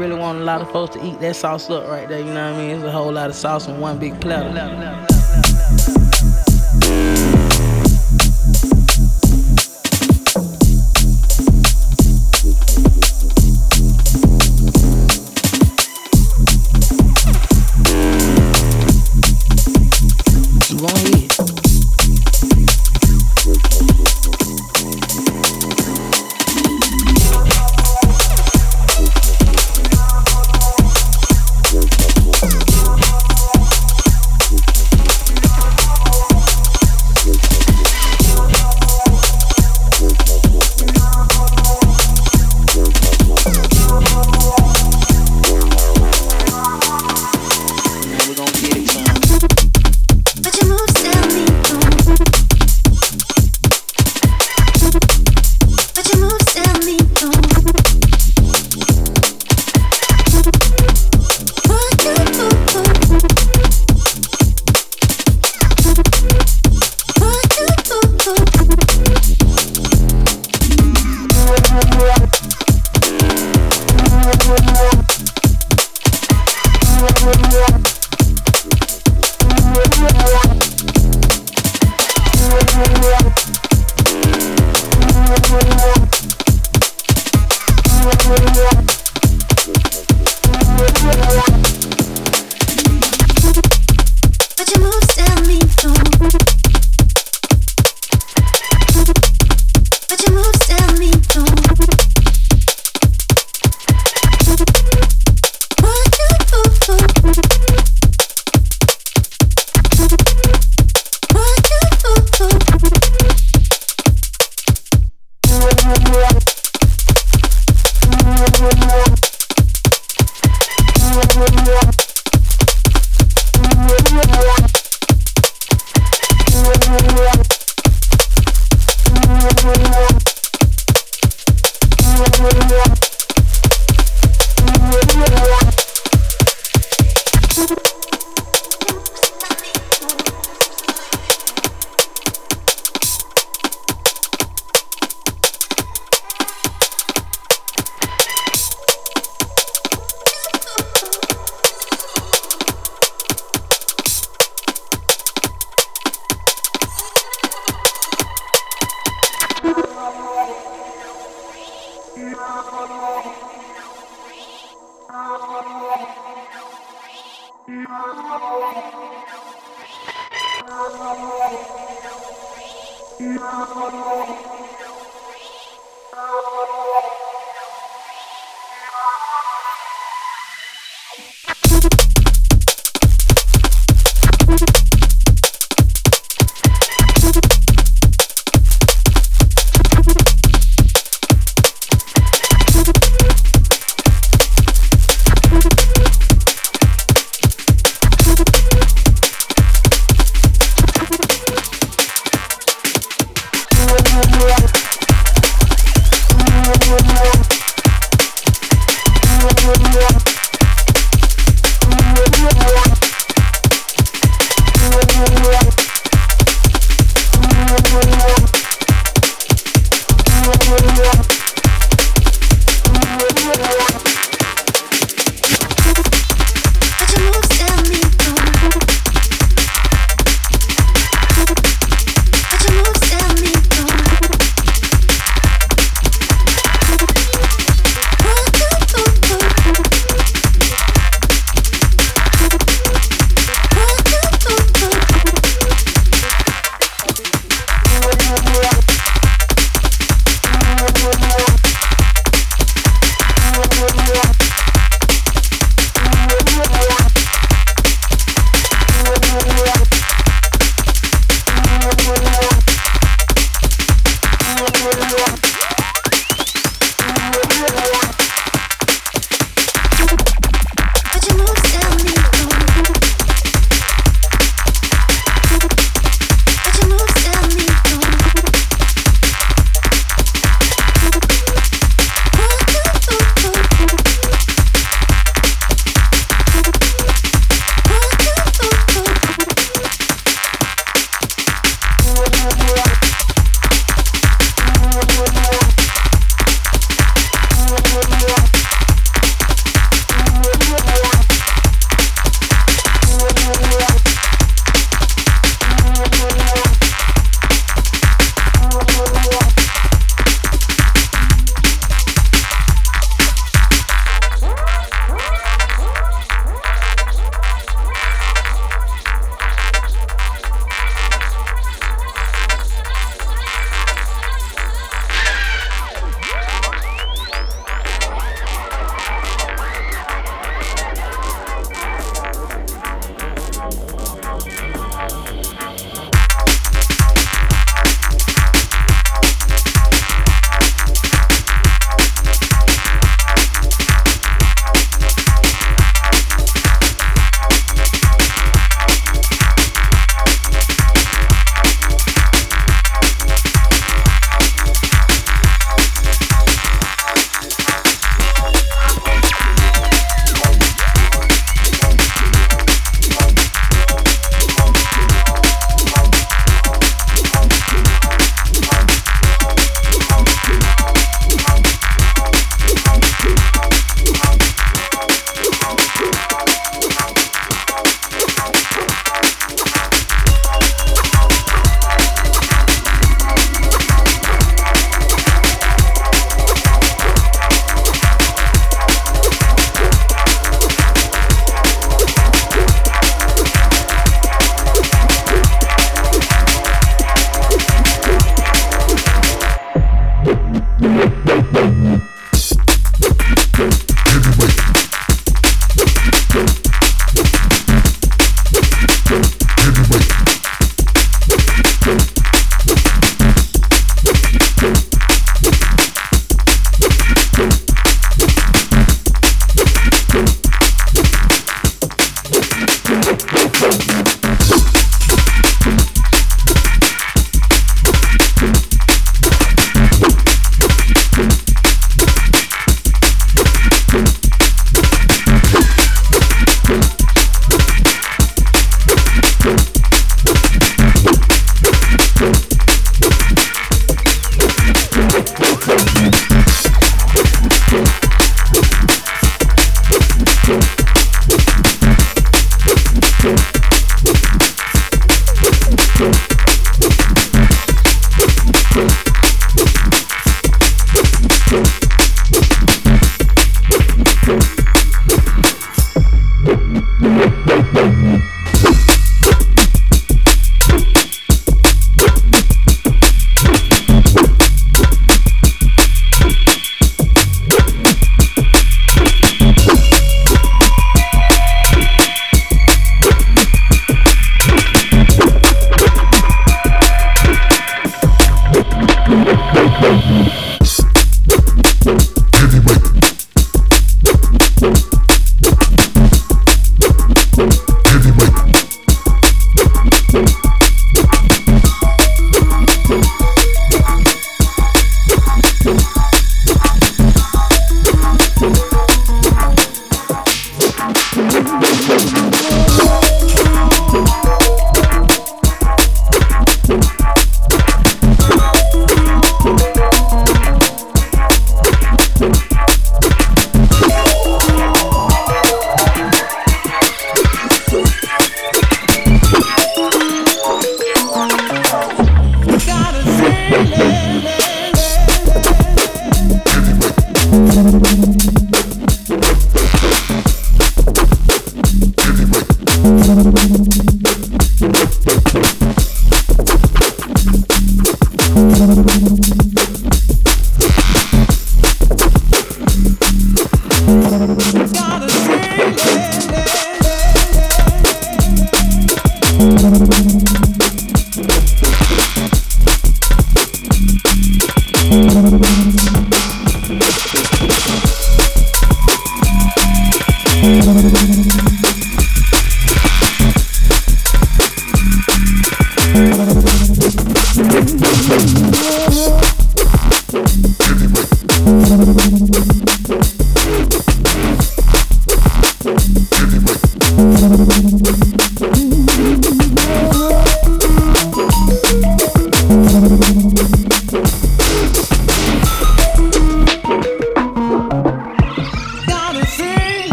really want a lot of folks to eat that sauce up right there, you know what I mean? It's a whole lot of sauce in one big platter.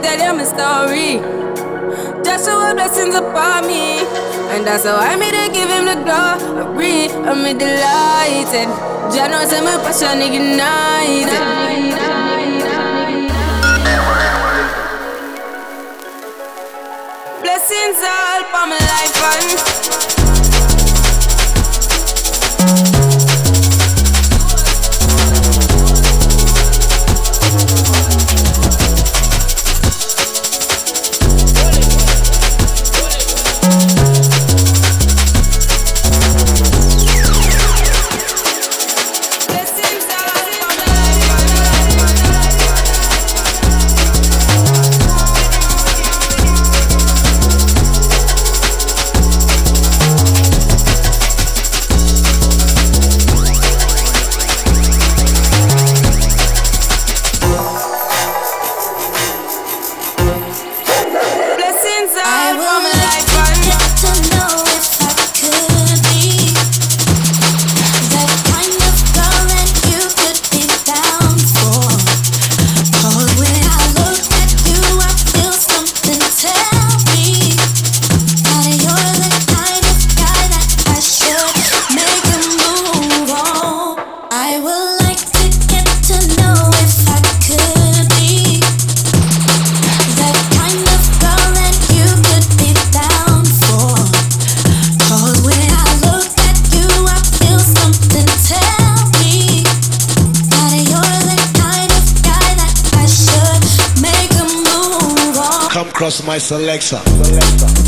to tell you my story. Just show blessings upon me. And that's how I'm here to give him the glory. I'm delighted. Jah knows I'm a passion ignited. Blessings all for my life and Just my selector. selector.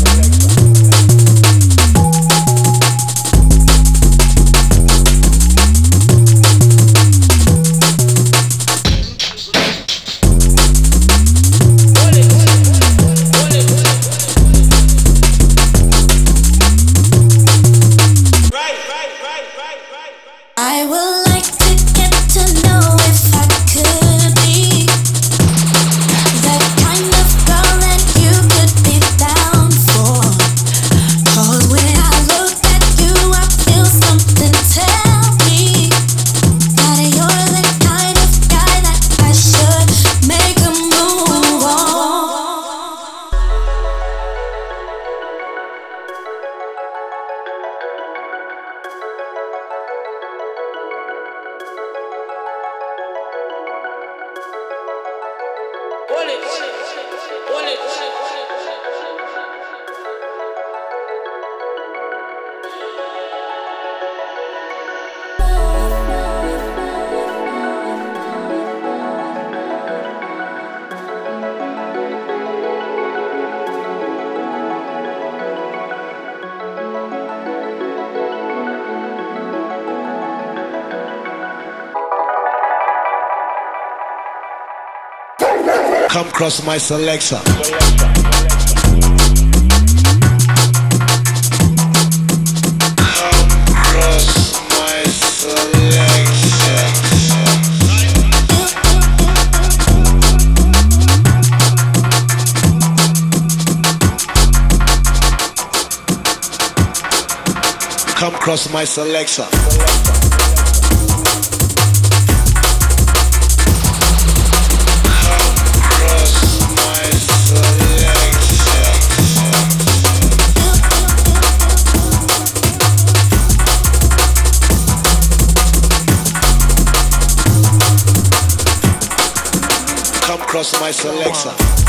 come cross my selector. Come cross my selection. come cross my. Cross my selector.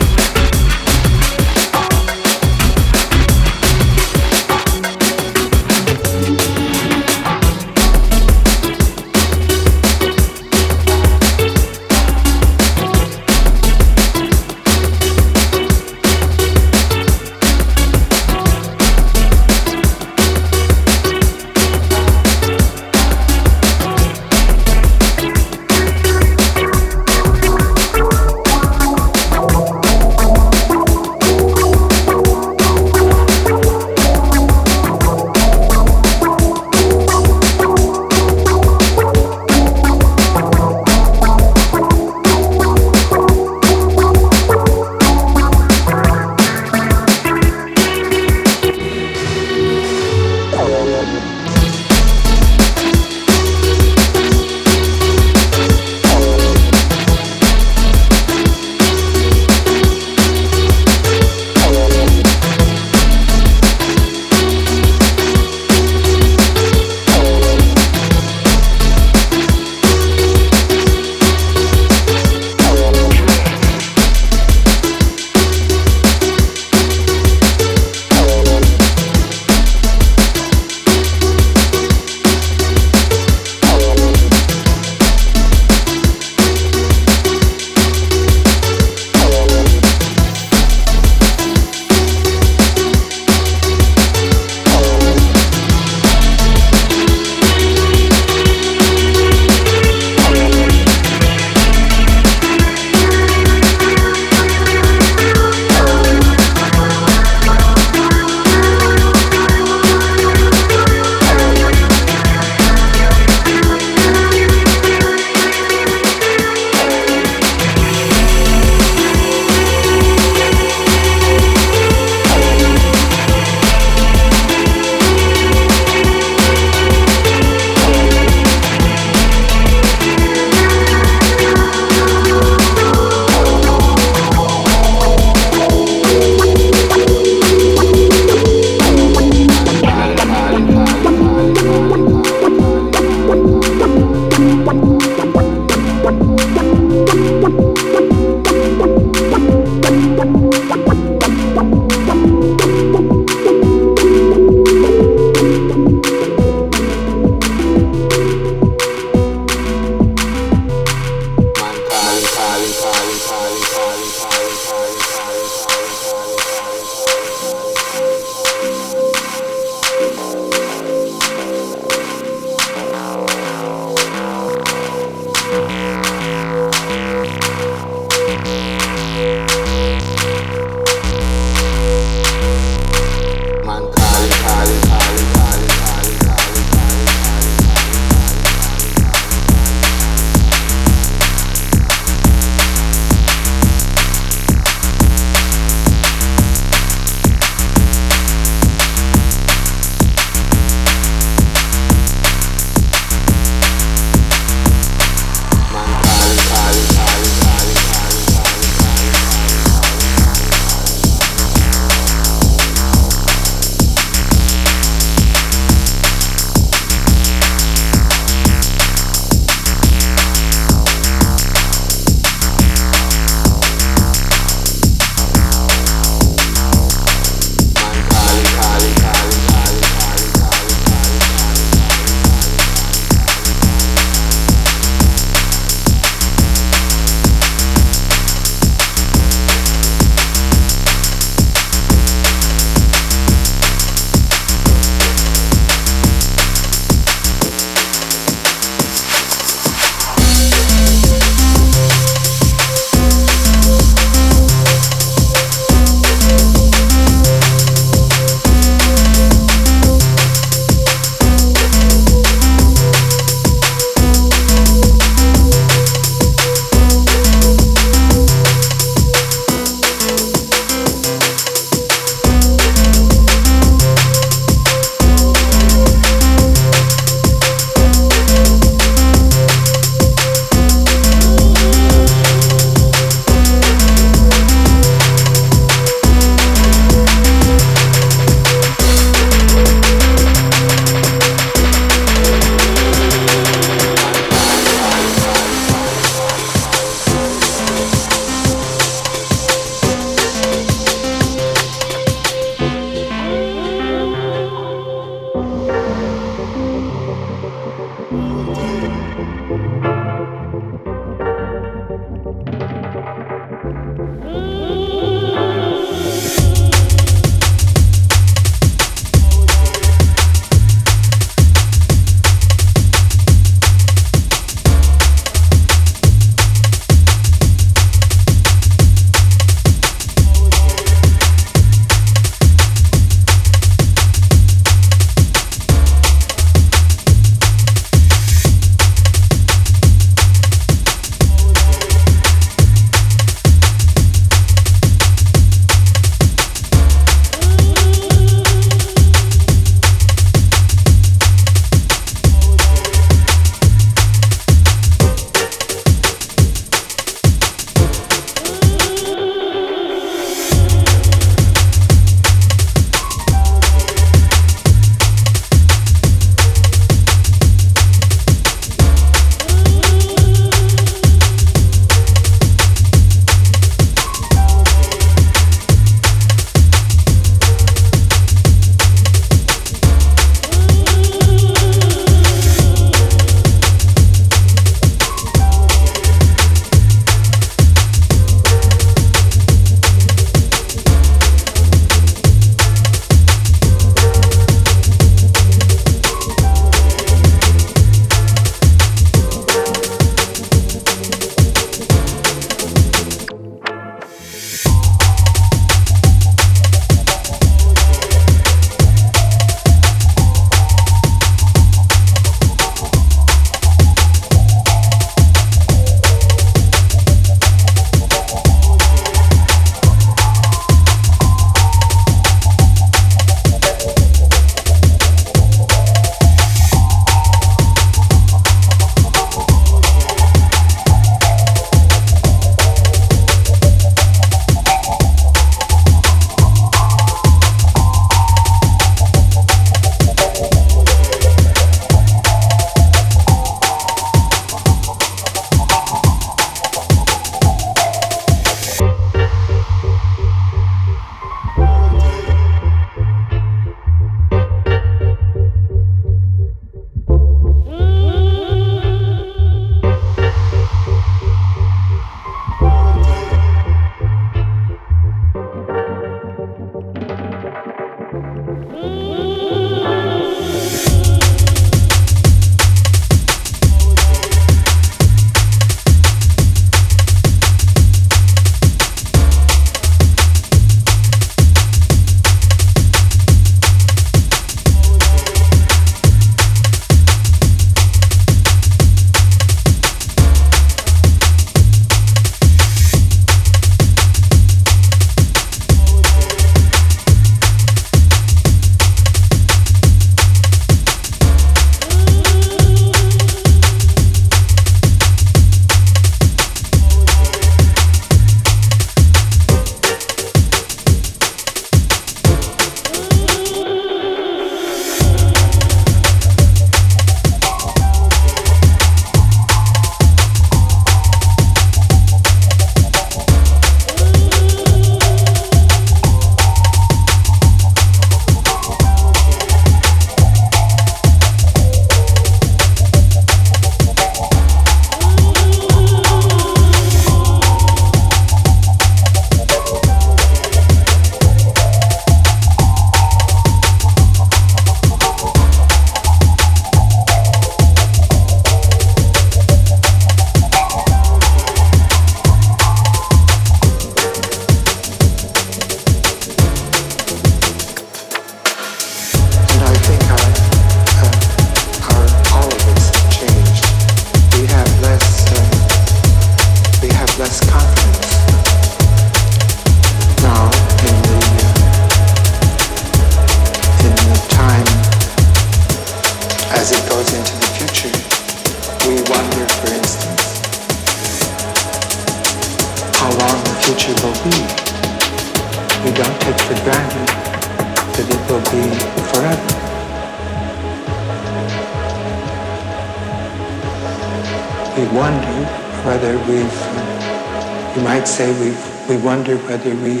Whether we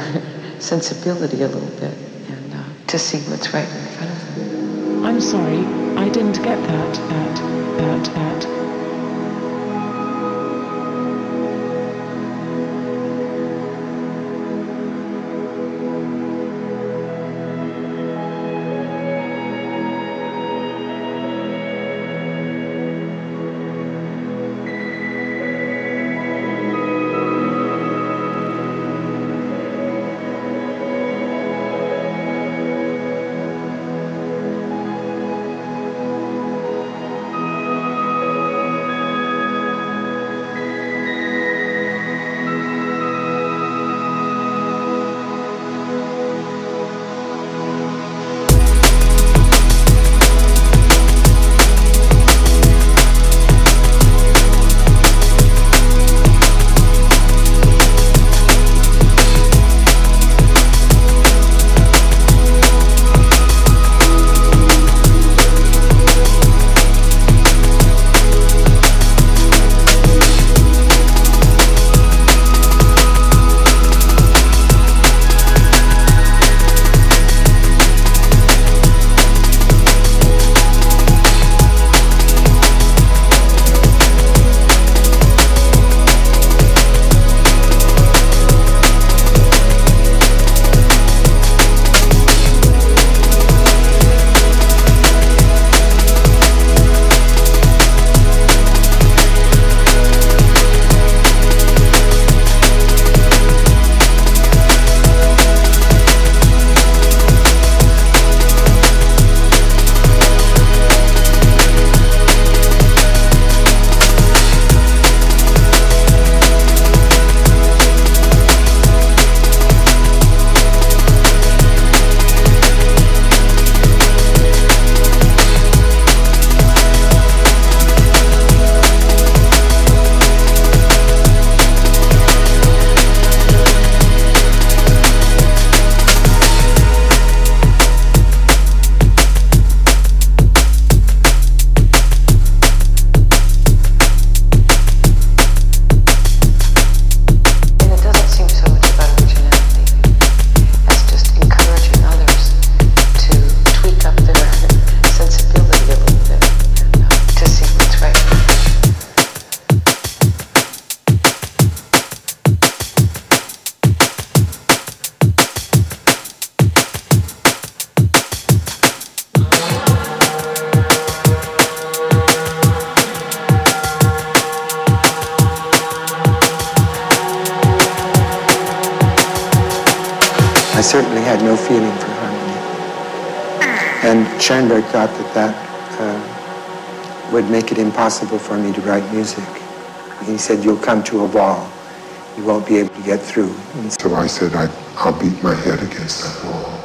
sensibility a little bit and uh, to see what's right in front of them. I'm sorry, I didn't get that at, that, at. Said, you'll come to a wall. You won't be able to get through. And So I said, I, I'll beat my head against that wall.